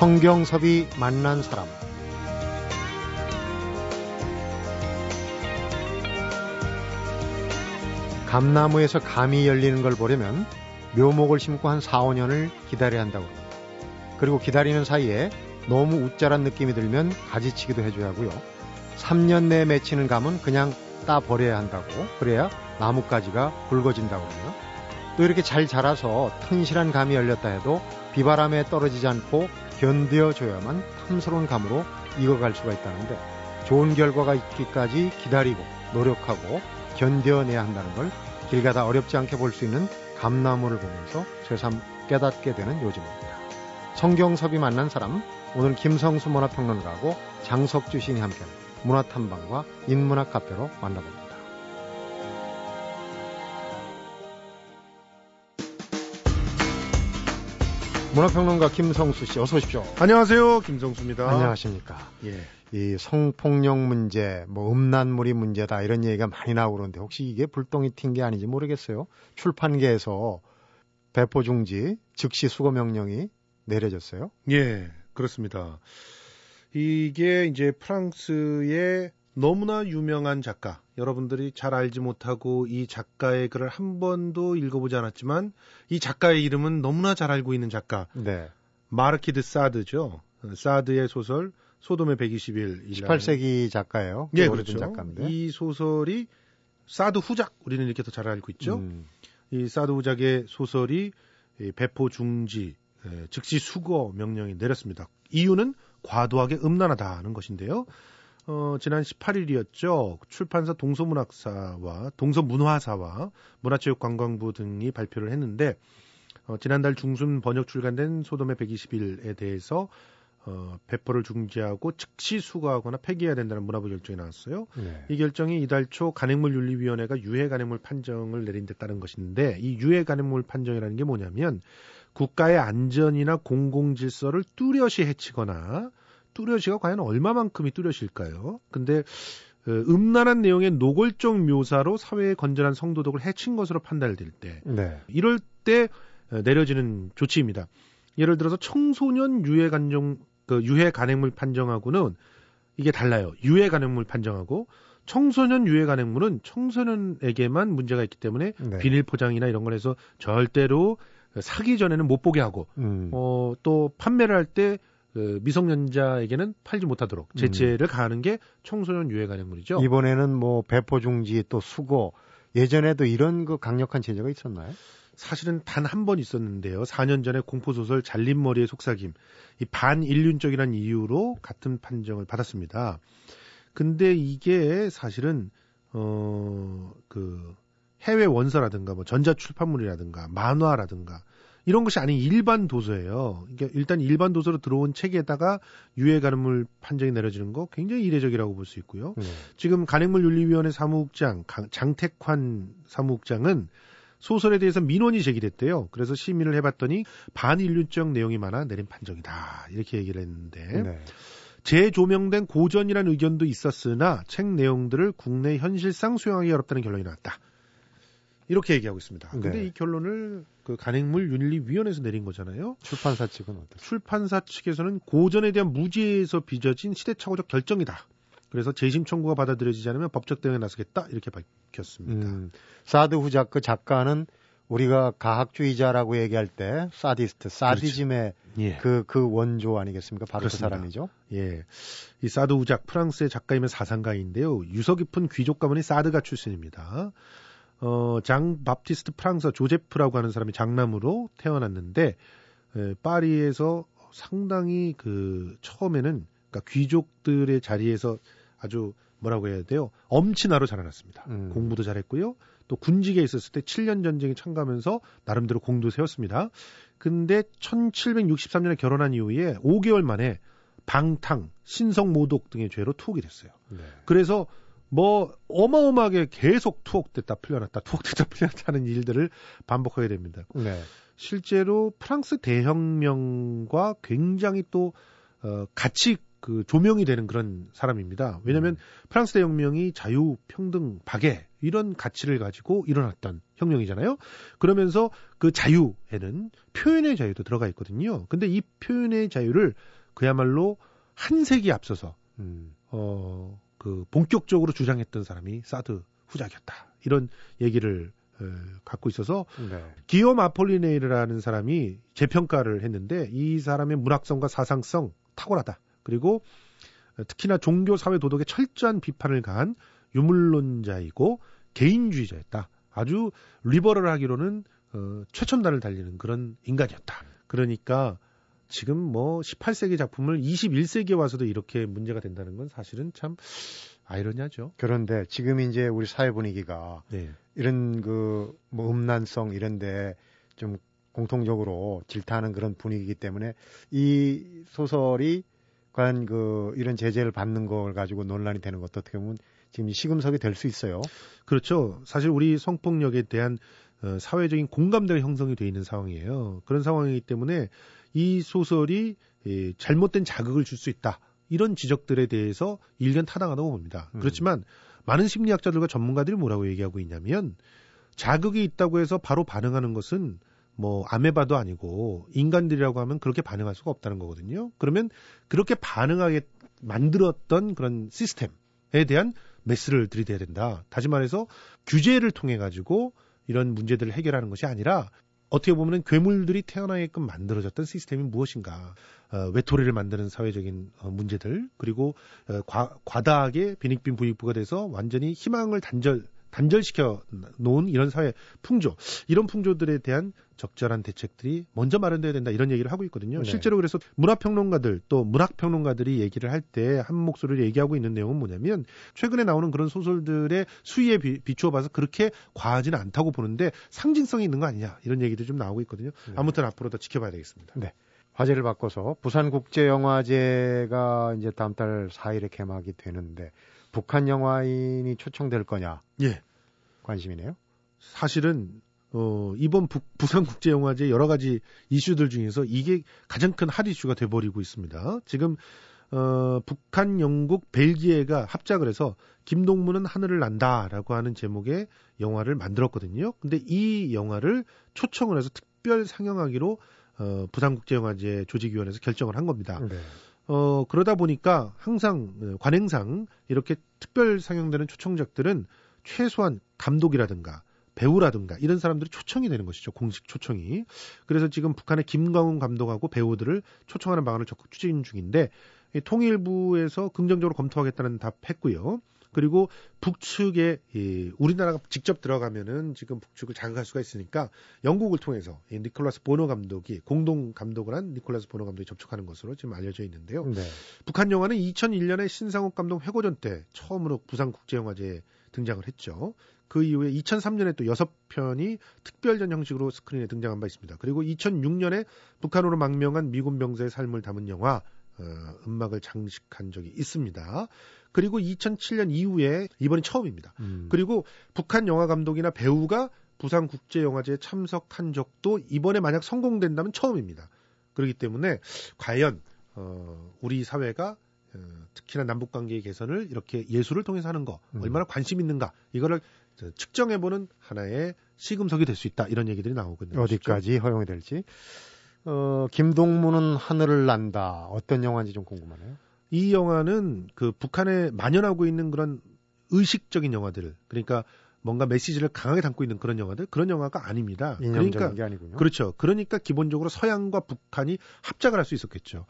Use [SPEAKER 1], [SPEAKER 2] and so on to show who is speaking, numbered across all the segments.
[SPEAKER 1] 성경섭이 만난 사람 감나무에서 감이 열리는 걸 보려면 묘목을 심고 한 4, 5년을 기다려야 한다고 합니다. 그리고 기다리는 사이에 너무 웃자란 느낌이 들면 가지치기도 해줘야 하고요. 3년 내에 맺히는 감은 그냥 따 버려야 한다고 그래야 나뭇가지가 굵어진다고 하고요. 또 이렇게 잘 자라서 튼실한 감이 열렸다 해도 비바람에 떨어지지 않고 견뎌줘야만 탐스러운 감으로 익어갈 수가 있다는데 좋은 결과가 있기까지 기다리고 노력하고 견뎌내야 한다는 걸 길 가다 어렵지 않게 볼 수 있는 감나무를 보면서 새삼 깨닫게 되는 요즘입니다. 성경섭이 만난 사람 오늘 김성수 문화평론가하고 장석주 시인이 함께 문화탐방과 인문학 카페로 만나봅니다. 문화평론가 김성수 씨 어서 오십시오.
[SPEAKER 2] 안녕하세요. 김성수입니다.
[SPEAKER 1] 안녕하십니까.
[SPEAKER 2] 예.
[SPEAKER 1] 이 성폭력 문제, 뭐 음란물이 문제다 이런 얘기가 많이 나오고 그러는데 혹시 이게 불똥이 튄 게 아닌지 모르겠어요. 출판계에서 배포 중지 즉시 수거 명령이 내려졌어요.
[SPEAKER 2] 예, 그렇습니다. 이게 이제 프랑스의 너무나 유명한 작가, 여러분들이 잘 알지 못하고 이 작가의 글을 한 번도 읽어보지 않았지만 이 작가의 이름은 너무나 잘 알고 있는 작가.
[SPEAKER 1] 네.
[SPEAKER 2] 마르키드 사드죠. 사드의 소설 소돔의 120일.
[SPEAKER 1] 18세기 작가예요.
[SPEAKER 2] 예, 그렇죠.
[SPEAKER 1] 작가인데.
[SPEAKER 2] 이 소설이 사드 후작 우리는 이렇게 더 잘 알고 있죠.
[SPEAKER 1] 음,
[SPEAKER 2] 이 사드 후작의 소설이 이 배포 중지 에, 즉시 수거 명령이 내렸습니다. 이유는 과도하게 음란하다는 것인데요. 어, 지난 18일이었죠. 출판사 동서문학사와 동서문화사와 문화체육관광부 등이 발표를 했는데 어, 지난달 중순 번역 출간된 소돔의 120일에 대해서 어, 배포를 중지하고 즉시 수거하거나 폐기해야 된다는 문화부 결정이 나왔어요.
[SPEAKER 1] 네.
[SPEAKER 2] 이 결정이 이달 초 간행물 윤리위원회가 유해 간행물 판정을 내린 데 따른 것인데 이 유해 간행물 판정이라는 게 뭐냐면 국가의 안전이나 공공 질서를 뚜렷이 해치거나 뚜렷이가 과연 얼마만큼이 뚜렷일까요? 근데 어, 음란한 내용의 노골적 묘사로 사회의 건전한 성도덕을 해친 것으로 판단될 때
[SPEAKER 1] 네.
[SPEAKER 2] 이럴 때 어, 내려지는 조치입니다. 예를 들어서 청소년 유해 간정 그 유해 간행물 판정하고는 이게 달라요. 유해 간행물 판정하고 청소년 유해 간행물은 청소년에게만 문제가 있기 때문에
[SPEAKER 1] 네.
[SPEAKER 2] 비닐 포장이나 이런 걸 해서 절대로 사기 전에는 못 보게 하고
[SPEAKER 1] 음,
[SPEAKER 2] 어, 또 판매를 할 때 그 미성년자에게는 팔지 못하도록 제재를 가하는 게 청소년 유해 간행물이죠.
[SPEAKER 1] 이번에는 뭐 배포 중지 또 수거 예전에도 이런 그 강력한 제재가 있었나요?
[SPEAKER 2] 사실은 단 한 번 있었는데요. 4년 전에 공포소설 잘림머리의 속삭임, 이 반인륜적이라는 이유로 같은 판정을 받았습니다. 근데 이게 사실은, 어, 그, 해외 원서라든가, 뭐, 전자 출판물이라든가, 만화라든가, 이런 것이 아닌 일반 도서예요. 이게 일단 일반 도서로 들어온 책에다가 유해 간행물 판정이 내려지는 거 굉장히 이례적이라고 볼 수 있고요.
[SPEAKER 1] 네.
[SPEAKER 2] 지금 간행물 윤리위원회 사무국장 강- 장택환 사무국장은 소설에 대해서 민원이 제기됐대요. 그래서 심의를 해봤더니 반인륜적 내용이 많아 내린 판정이다 이렇게 얘기를 했는데
[SPEAKER 1] 네.
[SPEAKER 2] 재조명된 고전이라는 의견도 있었으나 책 내용들을 국내 현실상 수용하기 어렵다는 결론이 나왔다. 이렇게 얘기하고 있습니다. 근데
[SPEAKER 1] 네.
[SPEAKER 2] 이 결론을 그 간행물 윤리위원회에서 내린 거잖아요.
[SPEAKER 1] 출판사 측은 어떻게?
[SPEAKER 2] 출판사 측에서는 고전에 대한 무지에서 빚어진 시대착오적 결정이다. 그래서 재심 청구가 받아들여지지 않으면 법적 대응에 나서겠다 이렇게 밝혔습니다.
[SPEAKER 1] 음, 사드 후작 그 작가는 우리가 가학주의자라고 얘기할 때 사디스트, 사디즘의
[SPEAKER 2] 예,
[SPEAKER 1] 그, 그 원조 아니겠습니까? 바로
[SPEAKER 2] 그렇습니다.
[SPEAKER 1] 그 사람이죠.
[SPEAKER 2] 예. 이 사드 우작 프랑스의 작가이며 사상가인데요. 유서 깊은 귀족 가문이 사드가 출신입니다. 어, 장 바프티스트 프랑스 조제프라고 하는 사람이 장남으로 태어났는데 에, 파리에서 상당히 그 처음에는 그러니까 귀족들의 자리에서 아주 뭐라고 해야 돼요? 엄친아로 자라났습니다.
[SPEAKER 1] 음.
[SPEAKER 2] 공부도 잘했고요. 또 군직에 있었을 때 7년 전쟁에 참가하면서 나름대로 공도 세웠습니다. 근데 1763년에 결혼한 이후에 5개월 만에 방탕, 신성 모독 등의 죄로 투옥이 됐어요.
[SPEAKER 1] 네.
[SPEAKER 2] 그래서 뭐 어마어마하게 계속 투옥됐다 풀려났다 투옥됐다 풀려났다는 일들을 반복하게 됩니다.
[SPEAKER 1] 네.
[SPEAKER 2] 실제로 프랑스 대혁명과 굉장히 또 어, 같이 그 조명이 되는 그런 사람입니다. 왜냐하면 음. 프랑스 대혁명이 자유, 평등, 박애 이런 가치를 가지고 일어났던 혁명이잖아요. 그러면서 그 자유에는 표현의 자유도 들어가 있거든요. 근데 이 표현의 자유를 그야말로 한 세기 앞서서 음. 어 그 본격적으로 주장했던 사람이 사드 후작이었다. 이런 얘기를 에, 갖고 있어서 네. 기욤 아폴리네이르라는 사람이 재평가를 했는데 이 사람의 문학성과 사상성 탁월하다. 그리고 특히나 종교 사회 도덕의 철저한 비판을 가한 유물론자이고 개인주의자였다. 아주 리버럴하기로는 어, 최첨단을 달리는 그런 인간이었다. 그러니까 지금 뭐 18세기 작품을 21세기에 와서도 이렇게 문제가 된다는 건 사실은 참 아이러니하죠.
[SPEAKER 1] 그런데 지금 이제 우리 사회 분위기가 네. 이런 그 뭐 음란성 이런데 좀 공통적으로 질타하는 그런 분위기이기 때문에 이 소설이 과연 그 이런 제재를 받는 걸 가지고 논란이 되는 것도 어떻게 보면 지금 시금석이 될 수 있어요.
[SPEAKER 2] 그렇죠. 사실 우리 성폭력에 대한 어, 사회적인 공감대가 형성이 돼 있는 상황이에요. 그런 상황이기 때문에 이 소설이 예, 잘못된 자극을 줄 수 있다. 이런 지적들에 대해서 일견 타당하다고 봅니다. 음. 그렇지만 많은 심리학자들과 전문가들이 뭐라고 얘기하고 있냐면 자극이 있다고 해서 바로 반응하는 것은 뭐 아메바도 아니고 인간들이라고 하면 그렇게 반응할 수가 없다는 거거든요. 그러면 그렇게 반응하게 만들었던 그런 시스템에 대한 메스를 들이대야 된다. 다시 말해서 규제를 통해 가지고 이런 문제들을 해결하는 것이 아니라 어떻게 보면 괴물들이 태어나게끔 만들어졌던 시스템이 무엇인가. 어, 외톨이를 만드는 사회적인 어, 문제들 그리고 어, 과, 과다하게 빈익빈 부익부가 돼서 완전히 희망을 단절 단절시켜 놓은 이런 사회 풍조, 이런 풍조들에 대한 적절한 대책들이 먼저 마련돼야 된다 이런 얘기를 하고 있거든요. 네. 실제로 그래서 문화평론가들 또 문학평론가들이 얘기를 할 때 한 목소리를 얘기하고 있는 내용은 뭐냐면 최근에 나오는 그런 소설들의 수위에 비, 비추어 봐서 그렇게 과하지는 않다고 보는데 상징성이 있는 거 아니냐 이런 얘기도 좀 나오고 있거든요. 네. 아무튼 앞으로 더 지켜봐야 되겠습니다.
[SPEAKER 1] 네. 화제를 바꿔서 부산국제영화제가 이제 다음 달 4일에 개막이 되는데 북한 영화인이 초청될 거냐?
[SPEAKER 2] 예.
[SPEAKER 1] 관심이네요.
[SPEAKER 2] 사실은 어, 이번 부, 부산국제영화제 여러 가지 이슈들 중에서 이게 가장 큰 핫 이슈가 돼버리고 있습니다. 지금 어, 북한, 영국, 벨기에가 합작을 해서 김동무는 하늘을 난다라고 하는 제목의 영화를 만들었거든요. 근데 이 영화를 초청을 해서 특별 상영하기로 어, 부산국제영화제 조직위원회에서 결정을 한 겁니다. 네. 어, 그러다 보니까 항상 어, 관행상 이렇게 특별 상영되는 초청작들은 최소한 감독이라든가 배우라든가 이런 사람들이 초청이 되는 것이죠. 공식 초청이. 그래서 지금 북한의 김광훈 감독하고 배우들을 초청하는 방안을 적극 추진 중인데 통일부에서 긍정적으로 검토하겠다는 답했고요. 그리고 북측에 이 우리나라가 직접 들어가면은 지금 북측을 자극할 수가 있으니까 영국을 통해서 이 니콜라스 보노 감독이 공동 감독을 한 니콜라스 보노 감독이 접촉하는 것으로 지금 알려져 있는데요. 네. 북한 영화는 2001년에 신상욱 감독 회고전 때 처음으로 부산 국제영화제에 등장을 했죠. 그 이후에 2003년에 또 6편이 특별전 형식으로 스크린에 등장한 바 있습니다. 그리고 2006년에 북한으로 망명한 미군 병사의 삶을 담은 영화 어, 음악을 장식한 적이 있습니다. 그리고 2007년 이후에 이번이 처음입니다. 음. 그리고 북한 영화 감독이나 배우가 부산 국제 영화제에 참석한 적도 이번에 만약 성공된다면 처음입니다. 그렇기 때문에 과연 어, 우리 사회가 어, 특히나 남북 관계의 개선을 이렇게 예술을 통해서 하는 거 음. 얼마나 관심 있는가 이거를 측정해보는 하나의 시금석이 될 수 있다 이런 얘기들이 나오거든요.
[SPEAKER 1] 어디까지 허용이 될지. 어, 김동무는 하늘을 난다. 어떤 영화인지 좀 궁금하네요.
[SPEAKER 2] 이 영화는 그 북한에 만연하고 있는 그런 의식적인 영화들, 그러니까 뭔가 메시지를 강하게 담고 있는 그런 영화들, 그런 영화가 아닙니다.
[SPEAKER 1] 그러니까 게 아니군요.
[SPEAKER 2] 그렇죠. 그러니까 기본적으로 서양과 북한이 합작을 할 수 있었겠죠.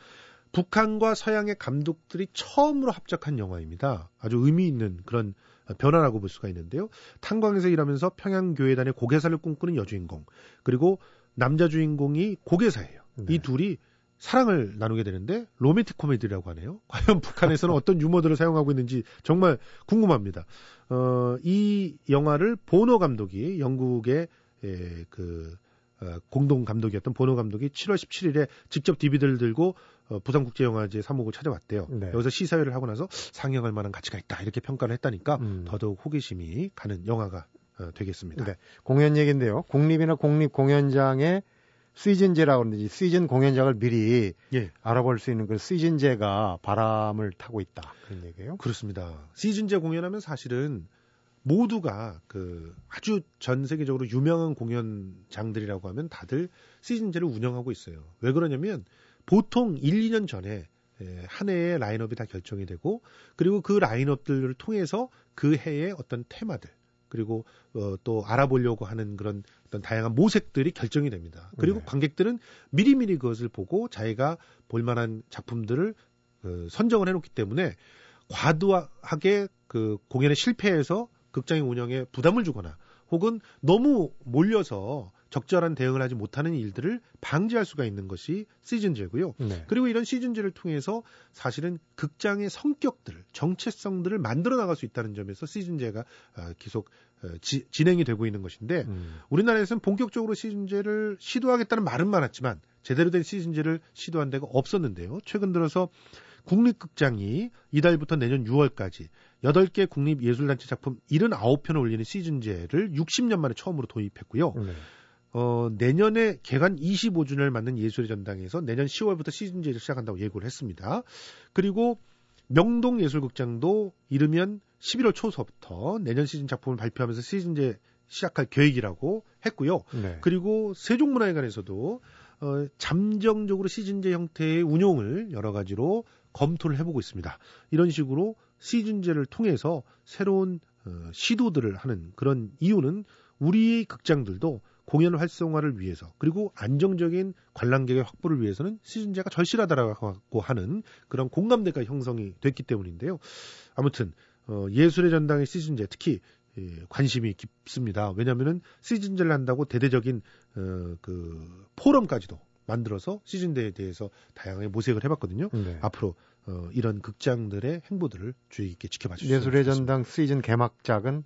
[SPEAKER 2] 북한과 서양의 감독들이 처음으로 합작한 영화입니다. 아주 의미 있는 그런 변화라고 볼 수가 있는데요. 탄광에서 일하면서 평양 교회단의 고개사를 꿈꾸는 여주인공, 그리고 남자 주인공이 고개사예요. 네. 이 둘이 사랑을 나누게 되는데 로맨틱 코미디라고 하네요. 과연 북한에서는 어떤 유머들을 사용하고 있는지 정말 궁금합니다. 어, 이 영화를 보노 감독이 영국의 예, 그 어, 공동 감독이었던 보노 감독이 7월 17일에 직접 DVD를 들고 어, 부산국제영화제 사목을 찾아왔대요. 네. 여기서 시사회를 하고 나서 상영할 만한 가치가 있다 이렇게 평가를 했다니까 음. 더더욱 호기심이 가는 영화가 어, 되겠습니다. 네.
[SPEAKER 1] 공연 얘기인데요. 국립이나 공립 공연장에 시즌제라고 그러는지 시즌 공연장을 미리
[SPEAKER 2] 예.
[SPEAKER 1] 알아볼 수 있는 그 시즌제가 바람을 타고 있다 그런 얘기예요.
[SPEAKER 2] 그렇습니다. 시즌제 공연하면 사실은 모두가 그 아주 전 세계적으로 유명한 공연장들이라고 하면 다들 시즌제를 운영하고 있어요. 왜 그러냐면 보통 1, 2년 전에 예, 한 해의 라인업이 다 결정이 되고 그리고 그 라인업들을 통해서 그 해의 어떤 테마들 그리고 어, 또 알아보려고 하는 그런 어떤 다양한 모색들이 결정이 됩니다. 그리고
[SPEAKER 1] 네.
[SPEAKER 2] 관객들은 미리미리 그것을 보고 자기가 볼만한 작품들을 그 선정을 해놓기 때문에 과도하게 그 공연에 실패해서 극장의 운영에 부담을 주거나 혹은 너무 몰려서 적절한 대응을 하지 못하는 일들을 방지할 수가 있는 것이 시즌제고요.
[SPEAKER 1] 네.
[SPEAKER 2] 그리고 이런 시즌제를 통해서 사실은 극장의 성격들, 정체성들을 만들어 나갈 수 있다는 점에서 시즌제가 아, 계속 어, 지- 진행이 되고 있는 것인데
[SPEAKER 1] 음.
[SPEAKER 2] 우리나라에서는 본격적으로 시즌제를 시도하겠다는 말은 많았지만 제대로 된 시즌제를 시도한 데가 없었는데요. 최근 들어서 국립극장이 이달부터 내년 6월까지 8개 국립예술단체 작품 79편을 올리는 시즌제를 60년 만에 처음으로 도입했고요.
[SPEAKER 1] 네.
[SPEAKER 2] 어, 내년에 개관 25주년을 맞는 예술의 전당에서 내년 10월부터 시즌제를 시작한다고 예고를 했습니다. 그리고 명동 예술극장도 이르면 11월 초서부터 내년 시즌 작품을 발표하면서 시즌제 시작할 계획이라고 했고요.
[SPEAKER 1] 네.
[SPEAKER 2] 그리고 세종문화회관에서도 어, 잠정적으로 시즌제 형태의 운용을 여러 가지로 검토를 해보고 있습니다. 이런 식으로 시즌제를 통해서 새로운 어, 시도들을 하는 그런 이유는 우리 극장들도 공연 활성화를 위해서 그리고 안정적인 관람객의 확보를 위해서는 시즌제가 절실하다라고 하는 그런 공감대가 형성이 됐기 때문인데요. 아무튼 어, 예술의 전당의 시즌제 특히 예, 관심이 깊습니다. 왜냐하면은 시즌제를 한다고 대대적인 어, 그 포럼까지도 만들어서 시즌제에 대해서 다양하게 모색을 해봤거든요.
[SPEAKER 1] 네.
[SPEAKER 2] 앞으로 어, 이런 극장들의 행보들을 주의 깊게 지켜봐 주시면
[SPEAKER 1] 예술의. 전당 시즌 개막작은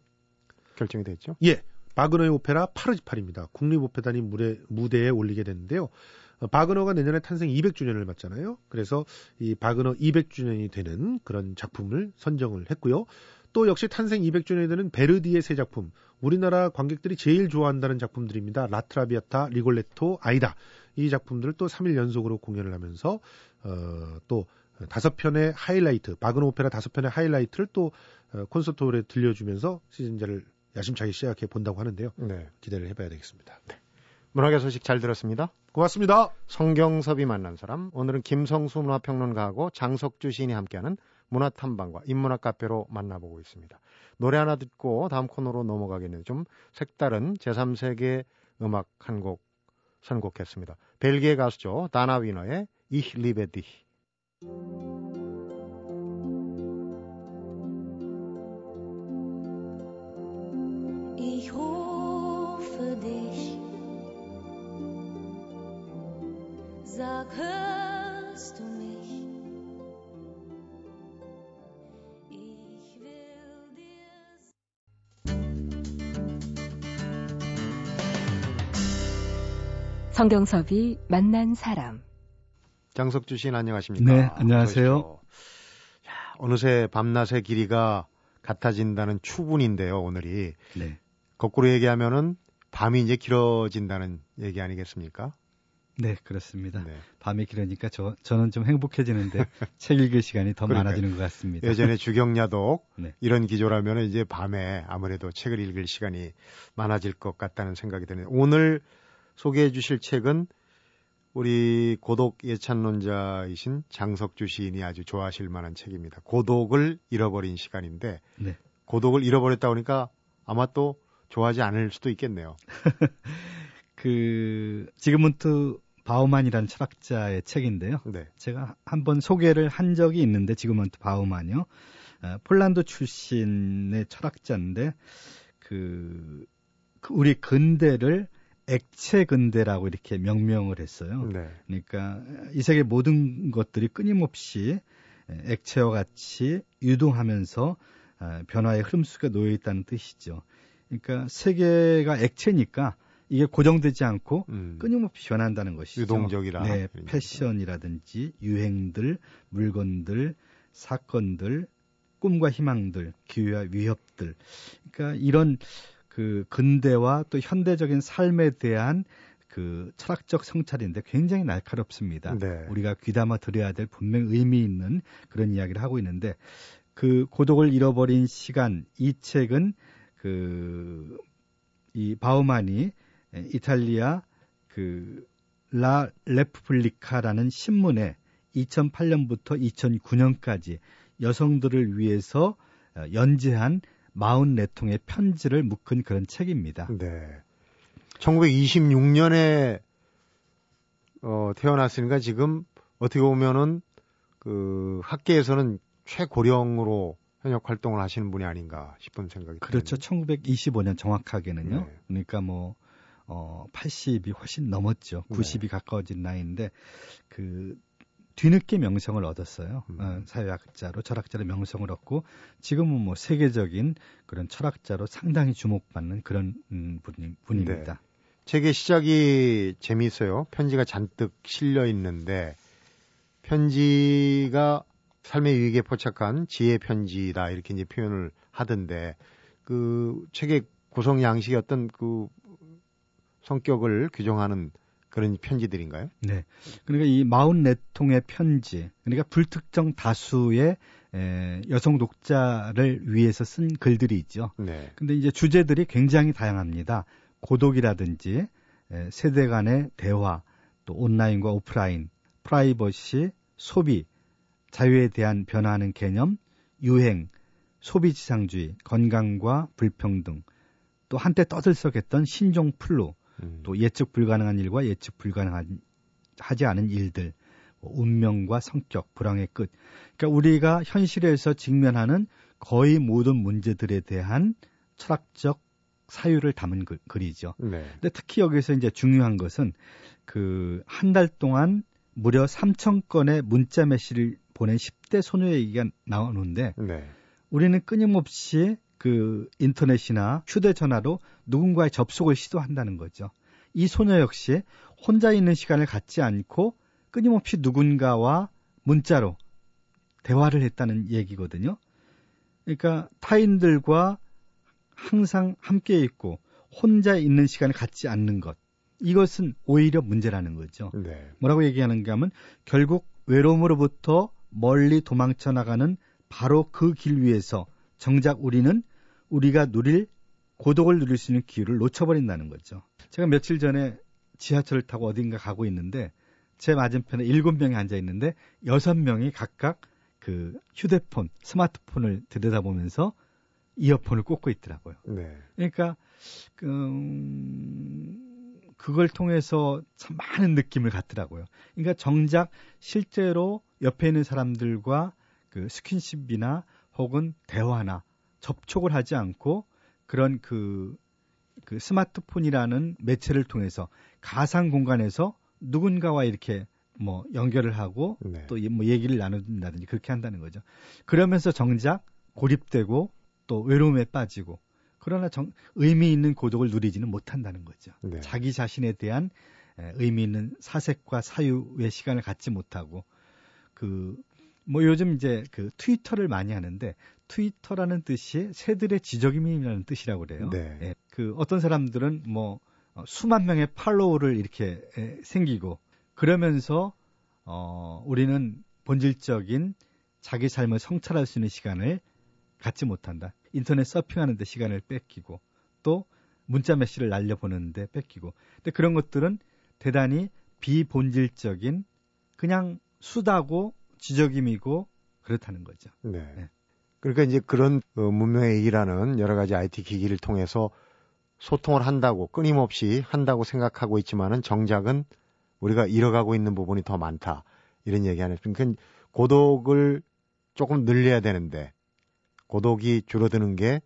[SPEAKER 1] 결정이 됐죠.
[SPEAKER 2] 예, 바그너의 오페라 파르지팔입니다. 국립오페단이 무대, 무대에 올리게 됐는데요. 어, 바그너가 내년에 탄생 200주년을 맞잖아요. 그래서 이 바그너 200주년이 되는 그런 작품을 선정을 했고요. 또 역시 탄생 200주년이 되는 베르디의 세 작품, 우리나라 관객들이 제일 좋아한다는 작품들입니다. 라트라비아타, 리골레토, 아이다. 이 작품들을 또 3일 연속으로 공연을 하면서 어, 또 다섯 편의 하이라이트, 바그너 오페라 다섯 편의 하이라이트를 또 어, 콘서트홀에 들려주면서 시즌제를 야심차게 시작해 본다고 하는데요.
[SPEAKER 1] 네.
[SPEAKER 2] 기대를 해봐야 되겠습니다.
[SPEAKER 1] 문학의 소식 잘 들었습니다.
[SPEAKER 2] 고맙습니다.
[SPEAKER 1] 성경섭이 만난 사람 오늘은 김성수 문화평론가하고 장석주 시인이 함께하는 문화탐방과 인문학 카페로 만나보고 있습니다. 노래 하나 듣고 다음 코너로 넘어가겠는데 좀 색다른 제3세계 음악 한 곡 선곡했습니다. 벨기에 가수죠. 다나 위너의 Ich liebe dich.
[SPEAKER 3] Ich rufe dich. Sag, hörst du mich? Ich will dir
[SPEAKER 4] 성경섭이 만난 사람.
[SPEAKER 1] 장석주 시인 안녕하십니까?
[SPEAKER 5] 네, 안녕하세요.
[SPEAKER 1] 야, 어느새 밤낮의 길이가 같아진다는 추분인데요, 오늘이.
[SPEAKER 5] 네.
[SPEAKER 1] 거꾸로 얘기하면은 밤이 이제 길어진다는 얘기 아니겠습니까?
[SPEAKER 5] 네, 그렇습니다.
[SPEAKER 1] 네.
[SPEAKER 5] 밤이 길으니까 저, 저는 좀 행복해지는데 책 읽을 시간이 더
[SPEAKER 1] 그러니까요.
[SPEAKER 5] 많아지는 것 같습니다.
[SPEAKER 1] 예전에 주경야독
[SPEAKER 5] 네.
[SPEAKER 1] 이런 기조라면 이제 밤에 아무래도 책을 읽을 시간이 많아질 것 같다는 생각이 드네요. 오늘 소개해 주실 책은 우리 고독 예찬론자이신 장석주 시인이 아주 좋아하실 만한 책입니다. 고독을 잃어버린 시간인데
[SPEAKER 5] 네.
[SPEAKER 1] 고독을 잃어버렸다 보니까 아마 또 좋아하지 않을 수도 있겠네요.
[SPEAKER 5] 그 지그문트 바우만이라는 철학자의 책인데요.
[SPEAKER 1] 네.
[SPEAKER 5] 제가 한번 소개를 한 적이 있는데 지그문트 바우만이요. 어, 폴란드 출신의 철학자인데 그, 그 우리 근대를 액체 근대라고 이렇게 명명을 했어요.
[SPEAKER 1] 네.
[SPEAKER 5] 그러니까 이 세계 모든 것들이 끊임없이 액체와 같이 유동하면서 아, 변화의 흐름 속에 놓여 있다는 뜻이죠. 그러니까 세계가 액체니까 이게 고정되지 않고
[SPEAKER 1] 음.
[SPEAKER 5] 끊임없이 변한다는 것이죠.
[SPEAKER 1] 유동적이라.
[SPEAKER 5] 네. 패션이라든지 유행들, 물건들, 사건들, 꿈과 희망들, 기회와 위협들. 그러니까 이런 그 근대와 또 현대적인 삶에 대한 그 철학적 성찰인데 굉장히 날카롭습니다.
[SPEAKER 1] 네.
[SPEAKER 5] 우리가 귀담아 들어야 될 분명 의미 있는 그런 이야기를 하고 있는데 그 고독을 잃어버린 시간 이 책은 그 이 바우만이 이탈리아 그 라 레프블리카라는 신문에 2008년부터 2009년까지 여성들을 위해서 어, 연재한 44통의 편지를 묶은 그런 책입니다.
[SPEAKER 1] 네. 1926년에 어, 태어났으니까 지금 어떻게 보면은 그 학계에서는 최고령으로 현역 활동을 하시는 분이 아닌가 싶은 생각이
[SPEAKER 5] 그렇죠.
[SPEAKER 1] 드는데.
[SPEAKER 5] 1925년 정확하게는요.
[SPEAKER 1] 네.
[SPEAKER 5] 그러니까 뭐 어, 80이 훨씬 넘었죠.
[SPEAKER 1] 네.
[SPEAKER 5] 90이 가까워진 나이인데 그 뒤늦게 명성을 얻었어요.
[SPEAKER 1] 음.
[SPEAKER 5] 어, 사회학자로 철학자로 명성을 얻고 지금은 뭐 세계적인 그런 철학자로 상당히 주목받는 그런 음, 분, 분입니다.
[SPEAKER 1] 책의 시작이 재미있어요. 편지가 잔뜩 실려 있는데 편지가 삶의 위기에 포착한 지혜 편지다 이렇게 이제 표현을 하던데 그 책의 구성 양식의 어떤 그 성격을 규정하는 그런 편지들인가요?
[SPEAKER 5] 네. 그러니까 이 44통의 편지, 그러니까 불특정 다수의 에, 여성 독자를 위해서 쓴 글들이 있죠.
[SPEAKER 1] 네.
[SPEAKER 5] 근데 이제 주제들이 굉장히 다양합니다. 고독이라든지 에, 세대 간의 대화, 또 온라인과 오프라인, 프라이버시, 소비, 자유에 대한 변화하는 개념, 유행, 소비 지상주의, 건강과 불평등, 또 한때 떠들썩했던 신종 플루,
[SPEAKER 1] 음.
[SPEAKER 5] 또 예측 불가능한 일과 예측 불가능한 하지 않은 일들, 뭐 운명과 성격, 불황의 끝. 그러니까 우리가 현실에서 직면하는 거의 모든 문제들에 대한 철학적 사유를 담은 글, 글이죠.
[SPEAKER 1] 네.
[SPEAKER 5] 근데 특히 여기서 이제 중요한 것은 그 한 달 동안 무려 3천 건의 문자 메시를 보낸 10대 소녀의 얘기가 나오는데
[SPEAKER 1] 네.
[SPEAKER 5] 우리는 끊임없이 그 인터넷이나 휴대전화로 누군가의 접속을 시도한다는 거죠. 이 소녀 역시 혼자 있는 시간을 갖지 않고 끊임없이 누군가와 문자로 대화를 했다는 얘기거든요. 그러니까 타인들과 항상 함께 있고 혼자 있는 시간을 갖지 않는 것. 이것은 오히려 문제라는 거죠.
[SPEAKER 1] 네.
[SPEAKER 5] 뭐라고 얘기하는가 하면 결국 외로움으로부터 멀리 도망쳐 나가는 바로 그 길 위에서 정작 우리는 우리가 누릴 고독을 누릴 수 있는 기회를 놓쳐버린다는 거죠. 제가 며칠 전에 지하철을 타고 어딘가 가고 있는데 제 맞은편에 일곱 명이 앉아 있는데 여섯 명이 각각 그 휴대폰, 스마트폰을 들여다보면서 이어폰을 꽂고 있더라고요.
[SPEAKER 1] 네.
[SPEAKER 5] 그러니까 그, 음, 그걸 통해서 참 많은 느낌을 갖더라고요. 그러니까 정작 실제로 옆에 있는 사람들과 그 스킨십이나 혹은 대화나 접촉을 하지 않고 그런 그, 그 스마트폰이라는 매체를 통해서 가상 공간에서 누군가와 이렇게 뭐 연결을 하고
[SPEAKER 1] 네.
[SPEAKER 5] 또뭐 얘기를 나눈다든지 그렇게 한다는 거죠. 그러면서 정작 고립되고 또 외로움에 빠지고 그러나 정, 의미 있는 고독을 누리지는 못한다는 거죠.
[SPEAKER 1] 네.
[SPEAKER 5] 자기 자신에 대한 에, 의미 있는 사색과 사유의 시간을 갖지 못하고 그 뭐 요즘 이제 그 트위터를 많이 하는데 트위터라는 뜻이 새들의 지적임이라는 뜻이라고 그래요.
[SPEAKER 1] 네.
[SPEAKER 5] 예, 그 어떤 사람들은 뭐 어, 수만 명의 팔로우를 이렇게 에, 생기고 그러면서 어 우리는 본질적인 자기 삶을 성찰할 수 있는 시간을 갖지 못한다. 인터넷 서핑하는데 시간을 뺏기고 또 문자 메시를 날려보는데 뺏기고. 근데 그런 것들은 대단히 비본질적인 그냥 수다고 지적임이고 그렇다는 거죠.
[SPEAKER 1] 네.
[SPEAKER 5] 네.
[SPEAKER 1] 그러니까 이제 그런 어, 문명의 얘기라는 여러 가지 IT 기기를 통해서 소통을 한다고 끊임없이 한다고 생각하고 있지만은 정작은 우리가 잃어가고 있는 부분이 더 많다. 이런 얘기 하는. 그러니까 고독을 조금 늘려야 되는데 고독이 줄어드는 게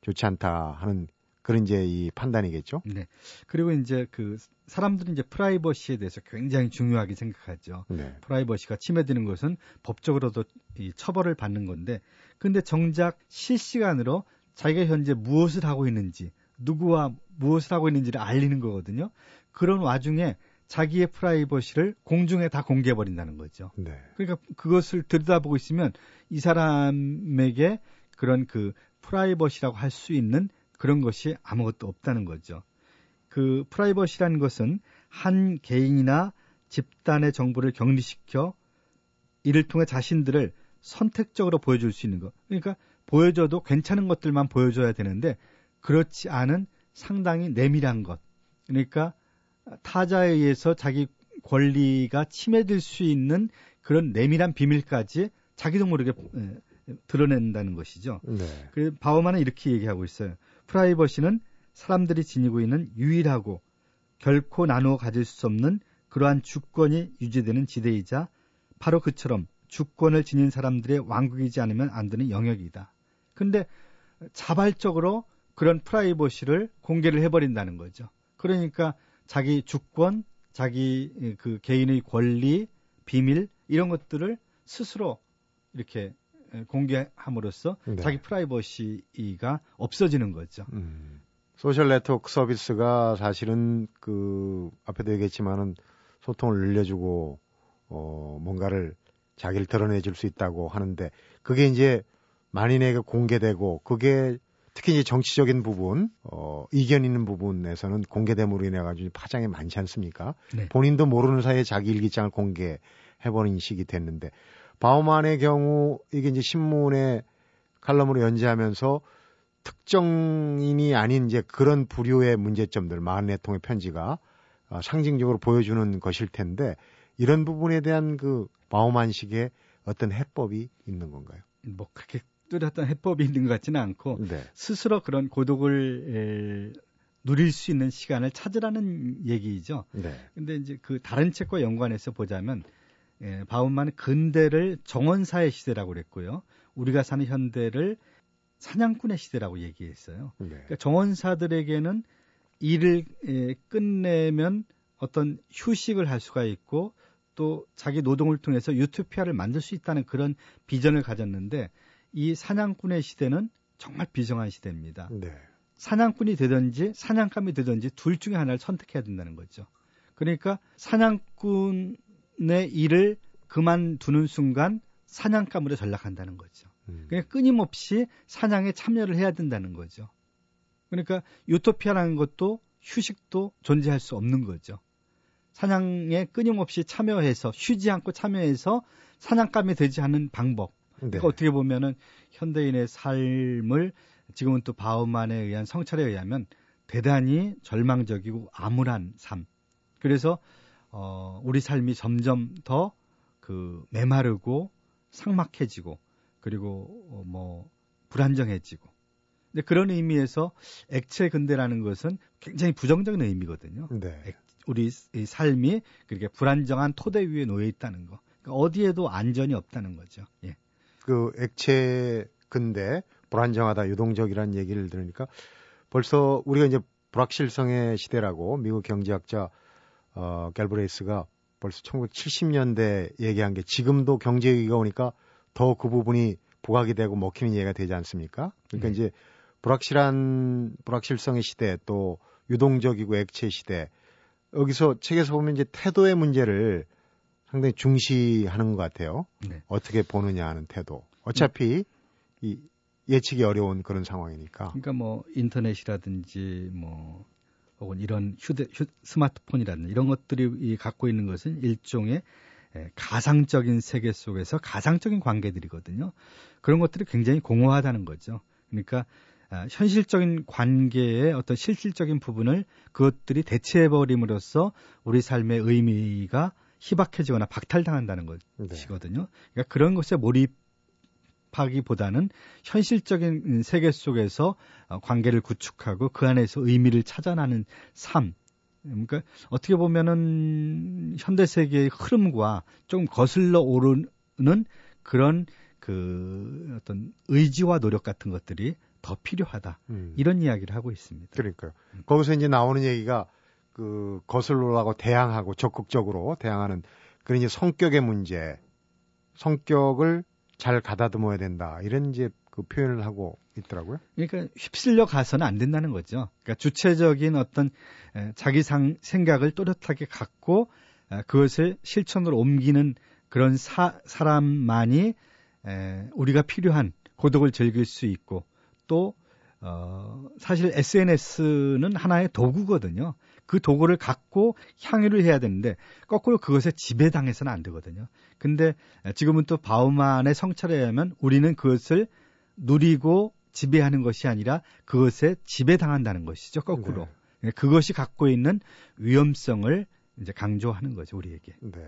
[SPEAKER 1] 좋지 않다 하는 그런 이제 이 판단이겠죠.
[SPEAKER 5] 네. 그리고 이제 그 사람들이 이제 프라이버시에 대해서 굉장히 중요하게 생각하죠.
[SPEAKER 1] 네.
[SPEAKER 5] 프라이버시가 침해되는 것은 법적으로도 이 처벌을 받는 건데, 근데 정작 실시간으로 자기가 현재 무엇을 하고 있는지, 누구와 무엇을 하고 있는지를 알리는 거거든요. 그런 와중에 자기의 프라이버시를 공중에 다 공개해 버린다는 거죠.
[SPEAKER 1] 네.
[SPEAKER 5] 그러니까 그것을 들여다보고 있으면 이 사람에게 그런 그 프라이버시라고 할 수 있는 그런 것이 아무것도 없다는 거죠. 그 프라이버시라는 것은 한 개인이나 집단의 정보를 격리시켜 이를 통해 자신들을 선택적으로 보여줄 수 있는 것. 그러니까 보여줘도 괜찮은 것들만 보여줘야 되는데 그렇지 않은 상당히 내밀한 것. 그러니까 타자에 의해서 자기 권리가 침해될 수 있는 그런 내밀한 비밀까지 자기도 모르게 에, 드러낸다는 것이죠.
[SPEAKER 1] 네.
[SPEAKER 5] 그 바우만은 이렇게 얘기하고 있어요. 프라이버시는 사람들이 지니고 있는 유일하고 결코 나누어 가질 수 없는 그러한 주권이 유지되는 지대이자 바로 그처럼 주권을 지닌 사람들의 왕국이지 않으면 안 되는 영역이다. 근데 자발적으로 그런 프라이버시를 공개를 해버린다는 거죠. 그러니까 자기 주권, 자기 그 개인의 권리, 비밀 이런 것들을 스스로 이렇게 공개함으로써
[SPEAKER 1] 네.
[SPEAKER 5] 자기 프라이버시가 없어지는 거죠.
[SPEAKER 1] 음. 소셜 네트워크 서비스가 사실은 그 앞에도 얘기했지만은 소통을 늘려주고 어 뭔가를 자기를 드러내줄 수 있다고 하는데 그게 이제 만인에게 공개되고 그게 특히 이제 정치적인 부분, 어 이견 있는 부분에서는 공개됨으로 인해 가지고 파장이 많지 않습니까?
[SPEAKER 5] 네.
[SPEAKER 1] 본인도 모르는 사이에 자기 일기장을 공개해버린 식이 됐는데 바우만의 경우 이게 이제 신문에 칼럼으로 연재하면서 특정인이 아닌 이제 그런 부류의 문제점들 44통의 편지가 어, 상징적으로 보여주는 것일 텐데 이런 부분에 대한 그 바우만식의 어떤 해법이 있는 건가요?
[SPEAKER 5] 뭐 그렇게 뚜렷한 해법이 있는 것 같지는 않고
[SPEAKER 1] 네.
[SPEAKER 5] 스스로 그런 고독을 에, 누릴 수 있는 시간을 찾으라는 얘기죠.
[SPEAKER 1] 네.
[SPEAKER 5] 근데 이제 그 다른 책과 연관해서 보자면 예, 바움만은 근대를 정원사의 시대라고 그랬고요. 우리가 사는 현대를 사냥꾼의 시대라고 얘기했어요.
[SPEAKER 1] 네.
[SPEAKER 5] 그러니까 정원사들에게는 일을 에, 끝내면 어떤 휴식을 할 수가 있고 또 자기 노동을 통해서 유토피아를 만들 수 있다는 그런 비전을 가졌는데 이 사냥꾼의 시대는 정말 비정한 시대입니다.
[SPEAKER 1] 네.
[SPEAKER 5] 사냥꾼이 되든지 사냥감이 되든지 둘 중에 하나를 선택해야 된다는 거죠. 그러니까 사냥꾼 의 일을 그만두는 순간 사냥감으로 전락한다는 거죠.
[SPEAKER 1] 음.
[SPEAKER 5] 그러니까 끊임없이 사냥에 참여를 해야 된다는 거죠. 그러니까 유토피아라는 것도 휴식도 존재할 수 없는 거죠. 사냥에 끊임없이 참여해서 쉬지 않고 참여해서 사냥감이 되지 않는 방법.
[SPEAKER 1] 네.
[SPEAKER 5] 그러니까 어떻게 보면은 현대인의 삶을 지금은 또 바우만에 의한 성찰에 의하면 대단히 절망적이고 암울한 삶. 그래서 어 우리 삶이 점점 더 그 메마르고 삭막해지고 그리고 어, 뭐 불안정해지고. 근데 그런 의미에서 액체 근대라는 것은 굉장히 부정적인 의미거든요.
[SPEAKER 1] 네.
[SPEAKER 5] 우리 이 삶이 그렇게 불안정한 토대 위에 놓여 있다는 거. 그러니까 어디에도 안전이 없다는 거죠. 예.
[SPEAKER 1] 그 액체 근대 불안정하다 유동적이라는 얘기를 들으니까 벌써 우리가 이제 불확실성의 시대라고 미국 경제학자 어 갤브레이스가 벌써 1970년대 얘기한 게 지금도 경제 위기가 오니까 더 그 부분이 부각이 되고 먹히는 얘기가 되지 않습니까? 그러니까
[SPEAKER 5] 네.
[SPEAKER 1] 이제 불확실한 불확실성의 시대 또 유동적이고 액체 시대 여기서 책에서 보면 이제 태도의 문제를 상당히 중시하는 것 같아요.
[SPEAKER 5] 네.
[SPEAKER 1] 어떻게 보느냐 하는 태도. 어차피 이 예측이 어려운 그런 상황이니까.
[SPEAKER 5] 그러니까 뭐 인터넷이라든지 뭐 혹은 이런 휴대 휴, 스마트폰이라든지 이런 것들이 이 갖고 있는 것은 일종의 에, 가상적인 세계 속에서 가상적인 관계들이거든요. 그런 것들이 굉장히 공허하다는 거죠. 그러니까 아, 현실적인 관계의 어떤 실질적인 부분을 그것들이 대체해 버림으로써 우리 삶의 의미가 희박해지거나 박탈당한다는
[SPEAKER 1] 네.
[SPEAKER 5] 것이거든요. 그러니까 그런 것에 몰입 하기보다는 현실적인 세계 속에서 어, 관계를 구축하고 그 안에서 의미를 찾아나는 삶. 그러니까 어떻게 보면은 현대 세계의 흐름과 조금 거슬러 오르는 그런 그 어떤 의지와 노력 같은 것들이 더 필요하다.
[SPEAKER 1] 음,
[SPEAKER 5] 이런 이야기를 하고 있습니다.
[SPEAKER 1] 그러니까요. 거기서 이제 나오는 얘기가 그 거슬러하고 대항하고 적극적으로 대항하는 그런 이제 성격의 문제, 성격을 잘 가다듬어야 된다. 이런 이제 그 표현을 하고 있더라고요.
[SPEAKER 5] 그러니까 휩쓸려 가서는 안 된다는 거죠. 그러니까 주체적인 어떤 에, 자기 상, 생각을 또렷하게 갖고 에, 그것을 실천으로 옮기는 그런 사, 사람만이 에, 우리가 필요한 고독을 즐길 수 있고 또 어, 사실 SNS는 하나의 도구거든요. 그 도구를 갖고 향유를 해야 되는데 거꾸로 그것에 지배당해서는 안 되거든요. 근데 지금은 또 바우만의 성찰에 의하면 우리는 그것을 누리고 지배하는 것이 아니라 그것에 지배당한다는 것이죠. 거꾸로. 네. 그것이 갖고 있는 위험성을 이제 강조하는 거죠, 우리에게.
[SPEAKER 1] 네.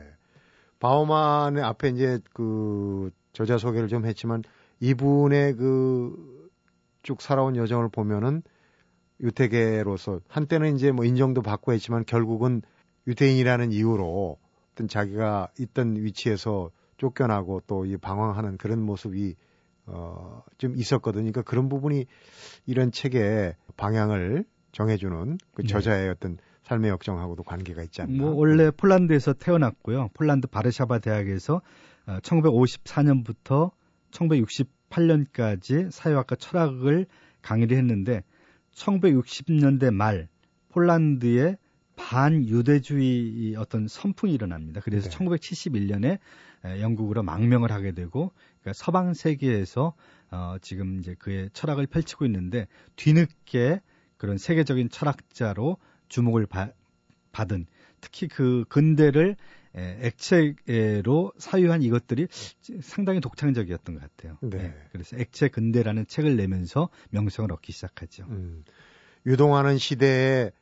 [SPEAKER 1] 바우만의 앞에 이제 그 저자 소개를 좀 했지만 이분의 그 쭉 살아온 여정을 보면은 유태계로서 한때는 이제 뭐 인정도 받고 했지만 결국은 유태인이라는 이유로 어떤 자기가 있던 위치에서 쫓겨나고 또 이 방황하는 그런 모습이 어, 좀 있었거든요. 그러니까 그런 부분이 이런 책의 방향을 정해주는 그
[SPEAKER 5] 네.
[SPEAKER 1] 저자의 어떤 삶의 역정하고도 관계가 있지 않나.
[SPEAKER 5] 뭐 원래 폴란드에서 태어났고요. 폴란드 바르샤바 대학에서 1954년부터 1968년까지 사회학과 철학을 강의를 했는데 1960년대 말 폴란드에 반유대주의 어떤 선풍이 일어납니다. 그래서
[SPEAKER 1] 네.
[SPEAKER 5] 1971년에 영국으로 망명을 하게 되고 그러니까 서방 세계에서 어, 지금 이제 그의 철학을 펼치고 있는데 뒤늦게 그런 세계적인 철학자로 주목을 바- 받은 특히 그 근대를 에, 액체로 사유한 이것들이 상당히 독창적이었던 것 같아요.
[SPEAKER 1] 네.
[SPEAKER 5] 그래서 액체 근대라는 책을 내면서 명성을 얻기 시작하죠.
[SPEAKER 1] 음, 유동하는 시대에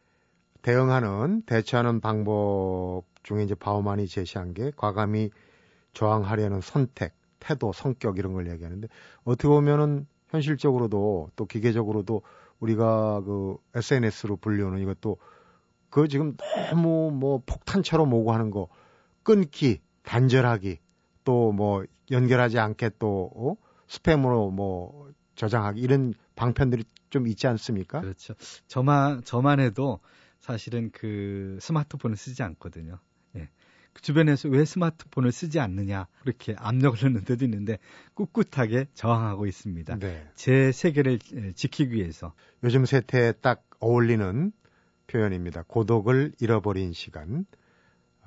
[SPEAKER 1] 대응하는 대처하는 방법 중에 이제 바우만이 제시한 게 과감히 저항하려는 선택, 태도, 성격 이런 걸 얘기하는데 어떻게 보면은 현실적으로도 또 기계적으로도 우리가 그 SNS로 불리우는 이것도 그 지금 너무 뭐 폭탄처럼 오고 하는 거 끊기, 단절하기, 또 뭐 연결하지 않게 또 어? 스팸으로 뭐 저장하기 이런 방편들이 좀 있지 않습니까?
[SPEAKER 5] 그렇죠. 저만 저만 해도 사실은 그 스마트폰을 쓰지 않거든요. 예. 그 주변에서 왜 스마트폰을 쓰지 않느냐 그렇게 압력을 넣는 데도 있는데 꿋꿋하게 저항하고 있습니다.
[SPEAKER 1] 네.
[SPEAKER 5] 제 세계를 에, 지키기 위해서.
[SPEAKER 1] 요즘 세태에 딱 어울리는 표현입니다. 고독을 잃어버린 시간.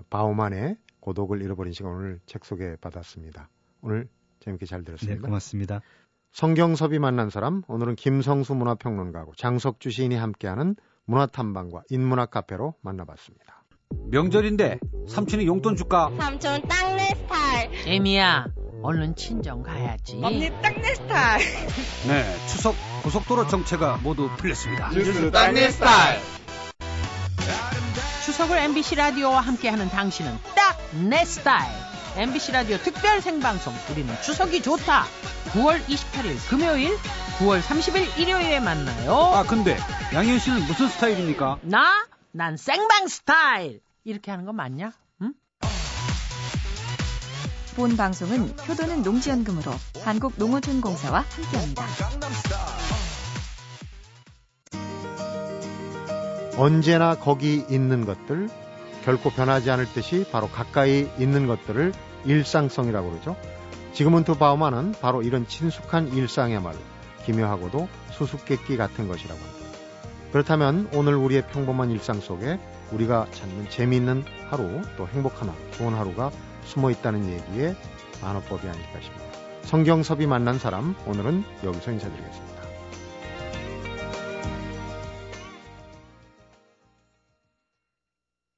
[SPEAKER 1] 바우만의 고독을 잃어버린 시간 오늘 책 소개 받았습니다. 오늘 재밌게 잘
[SPEAKER 5] 네,
[SPEAKER 1] 들었습니다.
[SPEAKER 5] 고맙습니다.
[SPEAKER 1] 성경섭이 만난 사람 오늘은 김성수 문화평론가하고 장석주 시인이 함께하는 문화탐방과 인문학 카페로 만나봤습니다.
[SPEAKER 6] 명절인데 삼촌이 용돈 줄까?
[SPEAKER 7] 삼촌 딱내 스타일.
[SPEAKER 8] 재미야, 얼른 친정 가야지.
[SPEAKER 7] 언니 딱내 스타일.
[SPEAKER 6] 네, 추석 고속도로 정체가 모두 풀렸습니다.
[SPEAKER 7] 딱내 스타일.
[SPEAKER 8] 추석을 MBC 라디오와 함께하는 당신은 딱 내 스타일. MBC 라디오 특별 생방송 우리는 추석이 좋다. 9월 28일 금요일, 9월 30일 일요일에 만나요.
[SPEAKER 6] 아 근데 양현 씨는 무슨 스타일입니까?
[SPEAKER 8] 나? 난 생방 스타일. 이렇게 하는 거 맞냐? 응?
[SPEAKER 9] 본 방송은 효도는 농지연금으로 한국농어촌공사와 함께합니다.
[SPEAKER 1] 언제나 거기 있는 것들, 결코 변하지 않을 듯이 바로 가까이 있는 것들을 일상성이라고 그러죠. 지금은트 바우만은 바로 이런 친숙한 일상의말로 기묘하고도 수수께끼 같은 것이라고 합니다. 그렇다면 오늘 우리의 평범한 일상 속에 우리가 찾는 재미있는 하루 또 행복한 하루, 좋은 하루가 숨어 있다는 얘기에 만호법이 아닐까 싶습니다. 성경섭이 만난 사람 오늘은 여기서 인사드리겠습니다.